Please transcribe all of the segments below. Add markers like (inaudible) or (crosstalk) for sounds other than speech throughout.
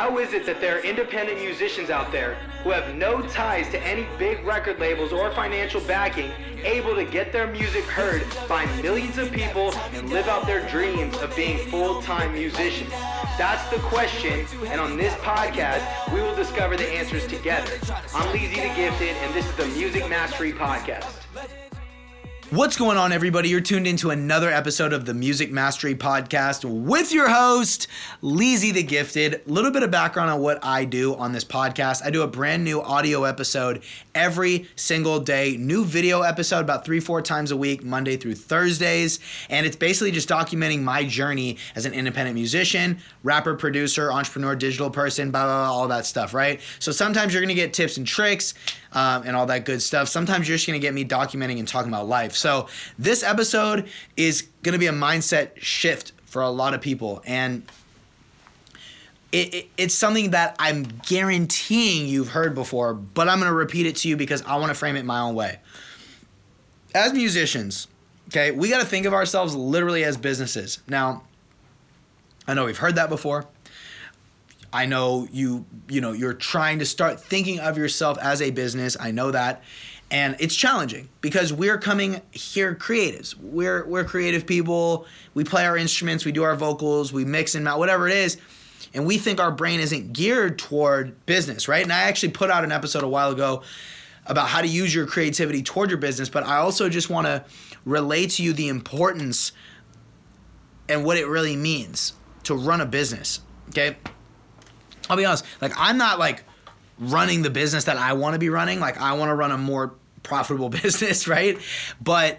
How is it that there are independent musicians out there who have no ties to any big record labels or financial backing, able to get their music heard by millions of people and live out their dreams of being full-time musicians? That's the question, and on this podcast, we will discover the answers together. I'm Leezy the Gifted, and this is the Music Mastery Podcast. What's going on, everybody? You're tuned into another episode of the Music Mastery Podcast with your host, Leezy the Gifted. A little bit of background on what I do on this podcast. I do a brand new audio episode every single day, new video episode about three, four times a week, Monday through Thursdays. And it's basically just documenting my journey as an independent musician, rapper, producer, entrepreneur, digital person, blah, blah, blah, all that stuff, right? So sometimes you're gonna get tips and tricks um, and all that good stuff. Sometimes you're just gonna get me documenting and talking about life. So this episode is gonna be a mindset shift for a lot of people, and it, it, it's something that I'm guaranteeing you've heard before, but I'm gonna repeat it to you because I want to frame it my own way. As musicians, okay, we got to think of ourselves literally as businesses. Now, I know we've heard that before. I know you you know you're trying to start thinking of yourself as a business. I know that. And it's challenging because we're coming here creatives. We're we're creative people. We play our instruments, we do our vocals, we mix and mount, whatever it is. And we think our brain isn't geared toward business, right? And I actually put out an episode a while ago about how to use your creativity toward your business, but I also just want to relay to you the importance and what it really means to run a business. Okay? I'll be honest, like I'm not like running the business that I want to be running. Like I want to run a more profitable (laughs) business, right? But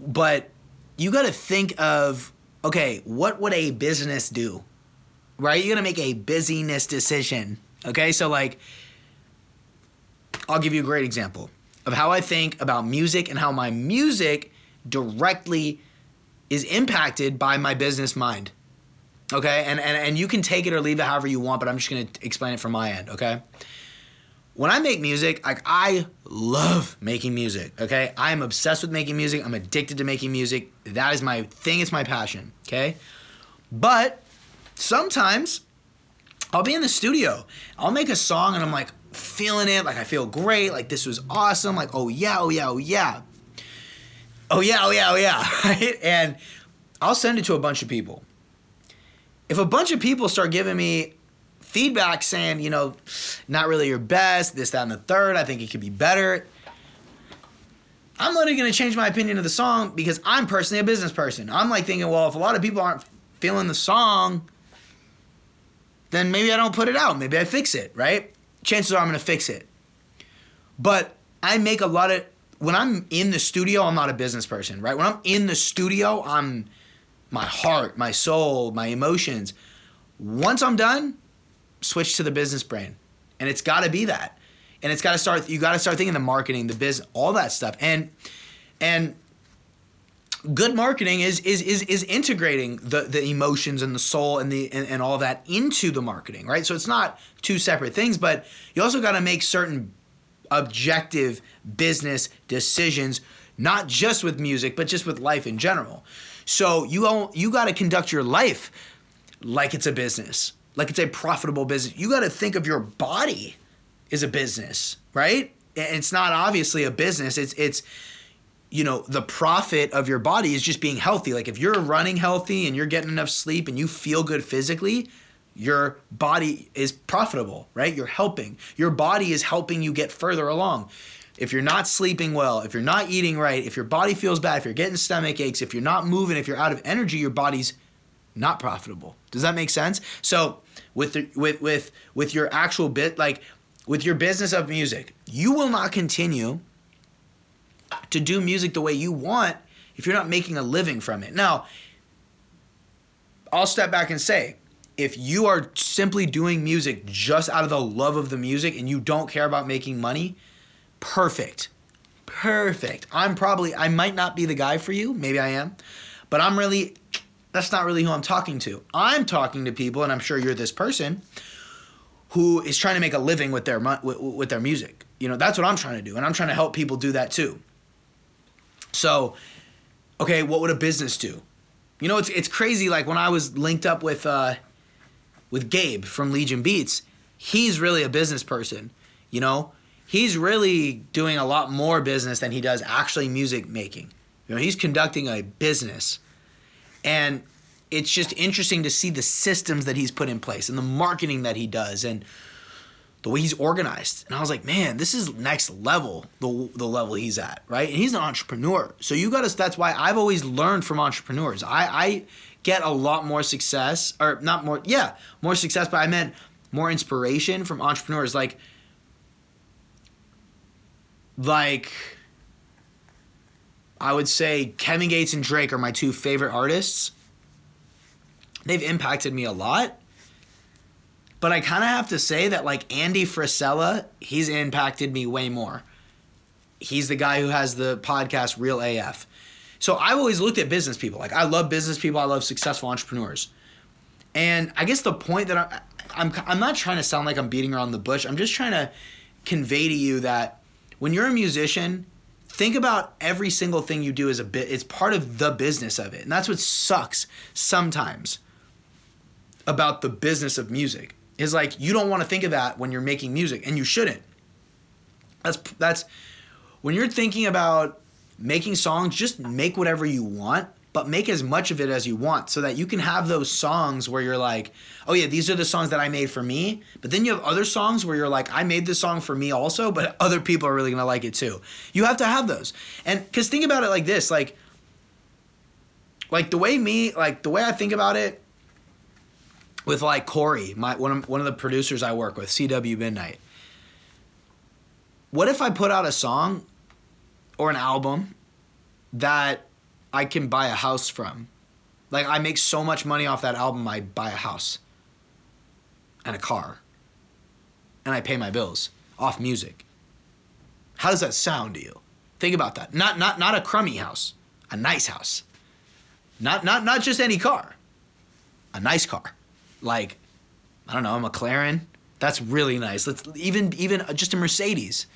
but you got to think of okay, what would a business do? Right? You're going to make a busyness decision. Okay? So like I'll give you a great example of how I think about music and how my music directly is impacted by my business mind. Okay? And, and, and you can take it or leave it however you want, but I'm just to explain it from my end. Okay? When I make music, like I love making music. Okay? I'm obsessed with making music. I'm addicted to making music. That is my thing, it's my passion. Okay? But sometimes I'll be in the studio. I'll make a song and I'm like feeling it. Like I feel great. Like this was awesome. Like, oh yeah, oh yeah, oh yeah. Oh yeah, oh yeah, oh yeah. (laughs) Right? And I'll send it to a bunch of people. If a bunch of people start giving me feedback saying, you know, not really your best, this, that, and the third, I think it could be better. I'm literally gonna change my opinion of the song because I'm personally a business person. I'm like thinking, well, if a lot of people aren't feeling the song, then maybe I don't put it out. Maybe I fix it, right? Chances are I'm gonna fix it. But I make a lot of when I'm in the studio, I'm not a business person, right? When I'm in the studio, I'm my heart, my soul, my emotions. Once I'm done, switch to the business brain. And it's got to be that. And it's got to start you got to start thinking the marketing, the business, all that stuff. And and good marketing is is is is integrating the the emotions and the soul and the and, and all that into the marketing, right? So it's not two separate things, but you also got to make certain objective business decisions not just with music, but just with life in general. So you you got to conduct your life like it's a business, like it's a profitable business. You got to think of your body as a business, right? It's not obviously a business. It's it's you know the profit of your body is just being healthy. Like if you're running healthy and you're getting enough sleep and you feel good physically, your body is profitable, right? You're helping. Your body is helping you get further along if you're not sleeping well, if you're not eating right, if your body feels bad, if you're getting stomach aches, if you're not moving, if you're out of energy, your body's not profitable. Does that make sense? So with the, with with with your actual bit like with your business of music, you will not continue to do music the way you want if you're not making a living from it. Now, I'll step back and say, if you are simply doing music just out of the love of the music and you don't care about making money, perfect. Perfect. I'm probably, I might not be the guy for you. Maybe I am. But I'm really, that's not really who I'm talking to. I'm talking to people, and I'm sure you're this person, who is trying to make a living with their, with, with their music. You know, that's what I'm trying to do. And I'm trying to help people do that too. So, okay, what would a business do? You know, it's, it's crazy. Like when I was linked up with, uh, with Gabe from Legion Beats, he's really a business person, you know? He's really doing a lot more business than he does actually music making. You know, he's conducting a business. And it's just interesting to see the systems that he's put in place and the marketing that he does and the way he's organized. And I was like, man, this is next level, the, the level he's at, right? And he's an entrepreneur. So you got to, that's why I've always learned from entrepreneurs. I, I get a lot more success, or not more, yeah, more success, but I meant more inspiration from entrepreneurs. Like, like, I would say Kevin Gates and Drake are my two favorite artists. They've impacted me a lot. But I kind of have to say that like Andy Frisella, he's impacted me way more. He's the guy who has the podcast Real AF. So I've always looked at business people. Like I love business people. I love successful entrepreneurs. And I guess the point that I, I'm I'm not trying to sound like I'm beating around the bush. I'm just trying to convey to you that when you're a musician, think about every single thing you do as a bit. It's part of the business of it, and that's what sucks sometimes about the business of music. Is like you don't want to think of that when you're making music, and you shouldn't. That's that's when you're thinking about making songs. Just make whatever you want, but make as much of it as you want, so that you can have those songs where you're like, oh yeah, these are the songs that I made for me. But then you have other songs where you're like, I made this song for me also, but other people are really gonna like it too. You have to have those, and because think about it like this, like, like the way me, like the way I think about it with like Corey, my one of one of the producers I work with, CW Midnight. What if I put out a song or an album that I can buy a house from? Like I make so much money off that album, I buy a house and a car. And I pay my bills off music. How does that sound to you? Think about that. Not not not a crummy house, a nice house. Not not not just any car. A nice car like I don't know, a McLaren. That's really nice. Let's even even uh, just a Mercedes.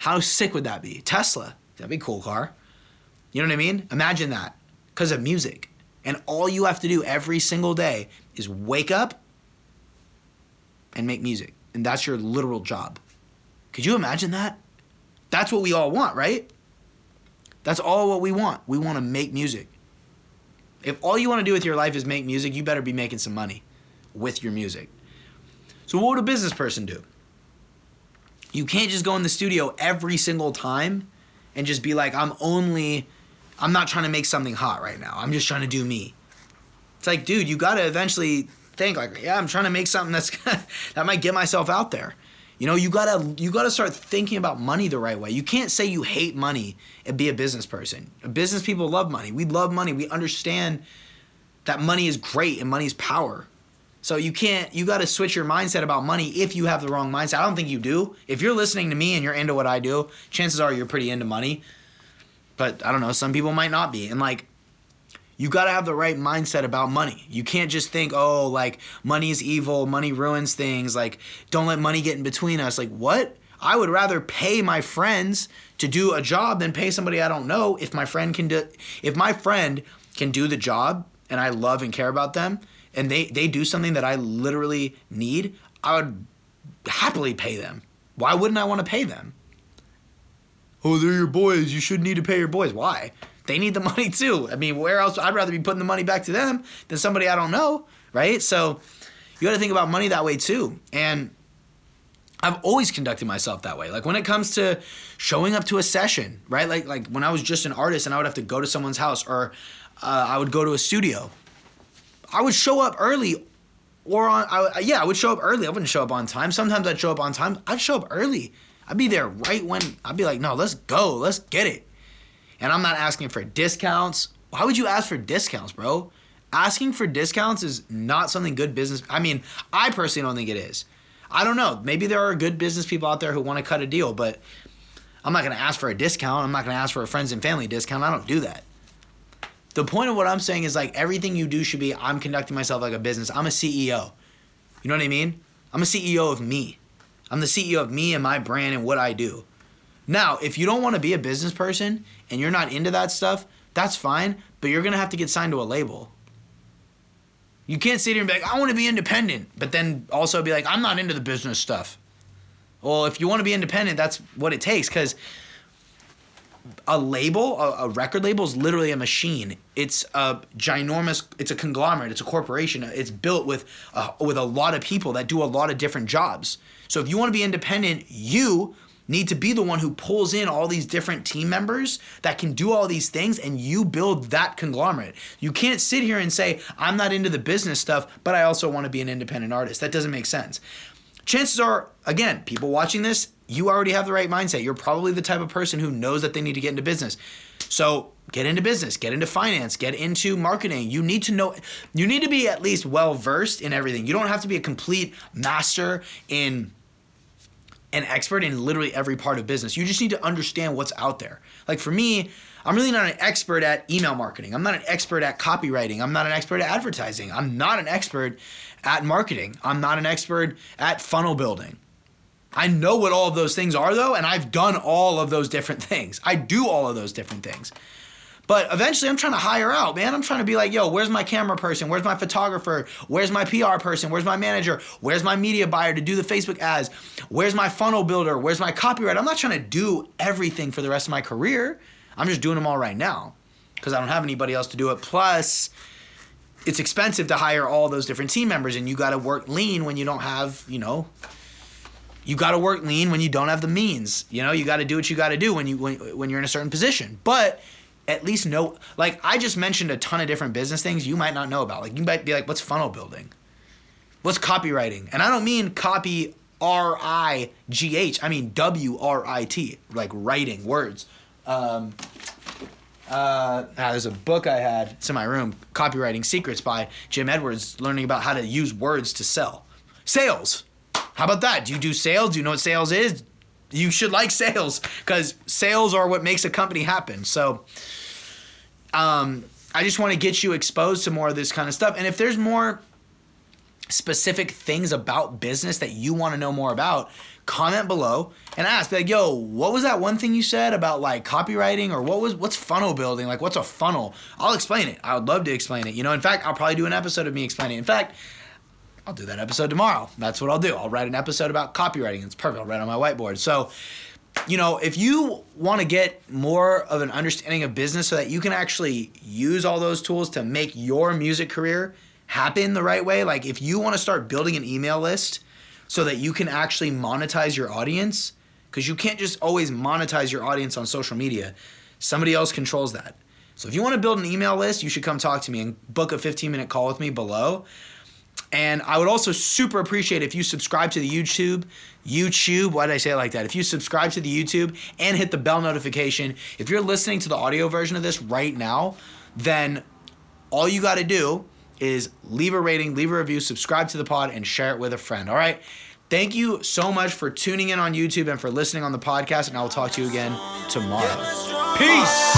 How sick would that be? Tesla. That'd be a cool car. You know what I mean? Imagine that. Because of music. And all you have to do every single day is wake up and make music. And that's your literal job. Could you imagine that? That's what we all want, right? That's all what we want. We want to make music. If all you want to do with your life is make music, you better be making some money with your music. So, what would a business person do? You can't just go in the studio every single time and just be like, I'm only, I'm not trying to make something hot right now. I'm just trying to do me. It's like, dude, you got to eventually think like, yeah, I'm trying to make something that's (laughs) that might get myself out there. You know, you gotta you gotta start thinking about money the right way. You can't say you hate money and be a business person. Business people love money. We love money. We understand that money is great and money is power. So you can't you got to switch your mindset about money if you have the wrong mindset. I don't think you do. If you're listening to me and you're into what I do, chances are you're pretty into money. But I don't know, some people might not be. And like you got to have the right mindset about money. You can't just think, oh, like money is evil, money ruins things, like don't let money get in between us. Like, what? I would rather pay my friends to do a job than pay somebody I don't know if my friend can do if my friend can do the job and I love and care about them and they they do something that I literally need, I would happily pay them. Why wouldn't I want to pay them? Oh, they're your boys. You shouldn't need to pay your boys. Why? they need the (laughs) money too. I mean, where else? I'd rather be putting the money back to them than somebody I don't know, right? So you got to think about money that way too. And I've always conducted myself that way. Like when it comes to showing up to a session, right? Like like when I was just an artist and I would have to go to someone's house or uh, I would go to a studio. I would show up early or on I, yeah, I would show up early. I wouldn't show up on time. Sometimes I'd show up on time. I'd show up early. I'd be there right when I'd be like, "No, let's go. Let's get it." And I'm not asking for discounts. Why would you ask for discounts, bro? Asking for discounts is not something good business. I mean, I personally don't think it is. I don't know. Maybe there are good business people out there who want to cut a deal, but I'm not going to ask for a discount. I'm not going to ask for a friends and family discount. I don't do that. The point of what I'm saying is like everything you do should be I'm conducting myself like a business. I'm a CEO. You know what I mean? I'm a CEO of me. I'm the CEO of me and my brand and what I do. Now, if you don't want to be a business person and you're not into that stuff, that's fine, but you're going to have to get signed to a label. You can't sit here and be like, I want to be independent, but then also be like, I'm not into the business stuff. Well, if you want to be independent, that's what it takes because a label, a, a, record label is literally a machine. It's a ginormous, it's a conglomerate, it's a corporation. It's built with a, with a lot of people that do a lot of different jobs. So if you want to be independent, you need to be the one who pulls in all these different team members that can do all these things and you build that conglomerate. You can't sit here and say, I'm not into the business stuff, but I also want to be an independent artist. That doesn't make sense. Chances are, again, people watching this, you already have the right mindset. You're probably the type of person who knows that they need to get into business. So get into business, get into finance, get into marketing. You need to know, you need to be at least well versed in everything. You don't have to be a complete master in an expert in literally every part of business. You just need to understand what's out there. Like for me, I'm really not an expert at email marketing. I'm not an expert at copywriting. I'm not an expert at advertising. I'm not an expert at marketing. I'm not an expert at funnel building. I know what all of those things are though, and I've done all of those different things. I do all of those different things. But eventually, I'm trying to hire out, man. I'm trying to be like, yo, where's my camera person? Where's my photographer? Where's my PR person? Where's my manager? Where's my media buyer to do the Facebook ads? Where's my funnel builder? Where's my copyright? I'm not trying to do everything for the rest of my career. I'm just doing them all right now because I don't have anybody else to do it. Plus, it's expensive to hire all those different team members, and you got to work lean when you don't have, you know, you got to work lean when you don't have the means. You know, you got to do what you got to do when you when, when you're in a certain position. But at least know like I just mentioned a ton of different business things you might not know about. Like you might be like, what's funnel building? What's copywriting? And I don't mean copy R I G H. I mean W R I T, like writing words. Um, uh, ah, there's a book I had. It's in my room. Copywriting Secrets by Jim Edwards. Learning about how to use words to sell. Sales. How about that? Do you do sales? Do you know what sales is? You should like sales because sales are what makes a company happen. So, um, I just want to get you exposed to more of this kind of stuff. And if there's more specific things about business that you want to know more about, comment below and ask like yo what was that one thing you said about like copywriting or what was what's funnel building like what's a funnel i'll explain it i would love to explain it you know in fact i'll probably do an episode of me explaining it in fact i'll do that episode tomorrow that's what i'll do i'll write an episode about copywriting it's perfect i'll write on my whiteboard so you know if you want to get more of an understanding of business so that you can actually use all those tools to make your music career happen the right way like if you want to start building an email list so that you can actually monetize your audience because you can't just always monetize your audience on social media. Somebody else controls that. So if you want to build an email list, you should come talk to me and book a 15 minute call with me below. And I would also super appreciate if you subscribe to the YouTube, YouTube, why did I say it like that? If you subscribe to the YouTube and hit the bell notification, if you're listening to the audio version of this right now, then all you got to do is leave a rating, leave a review, subscribe to the pod, and share it with a friend. All right. Thank you so much for tuning in on YouTube and for listening on the podcast, and I will talk to you again tomorrow. Peace.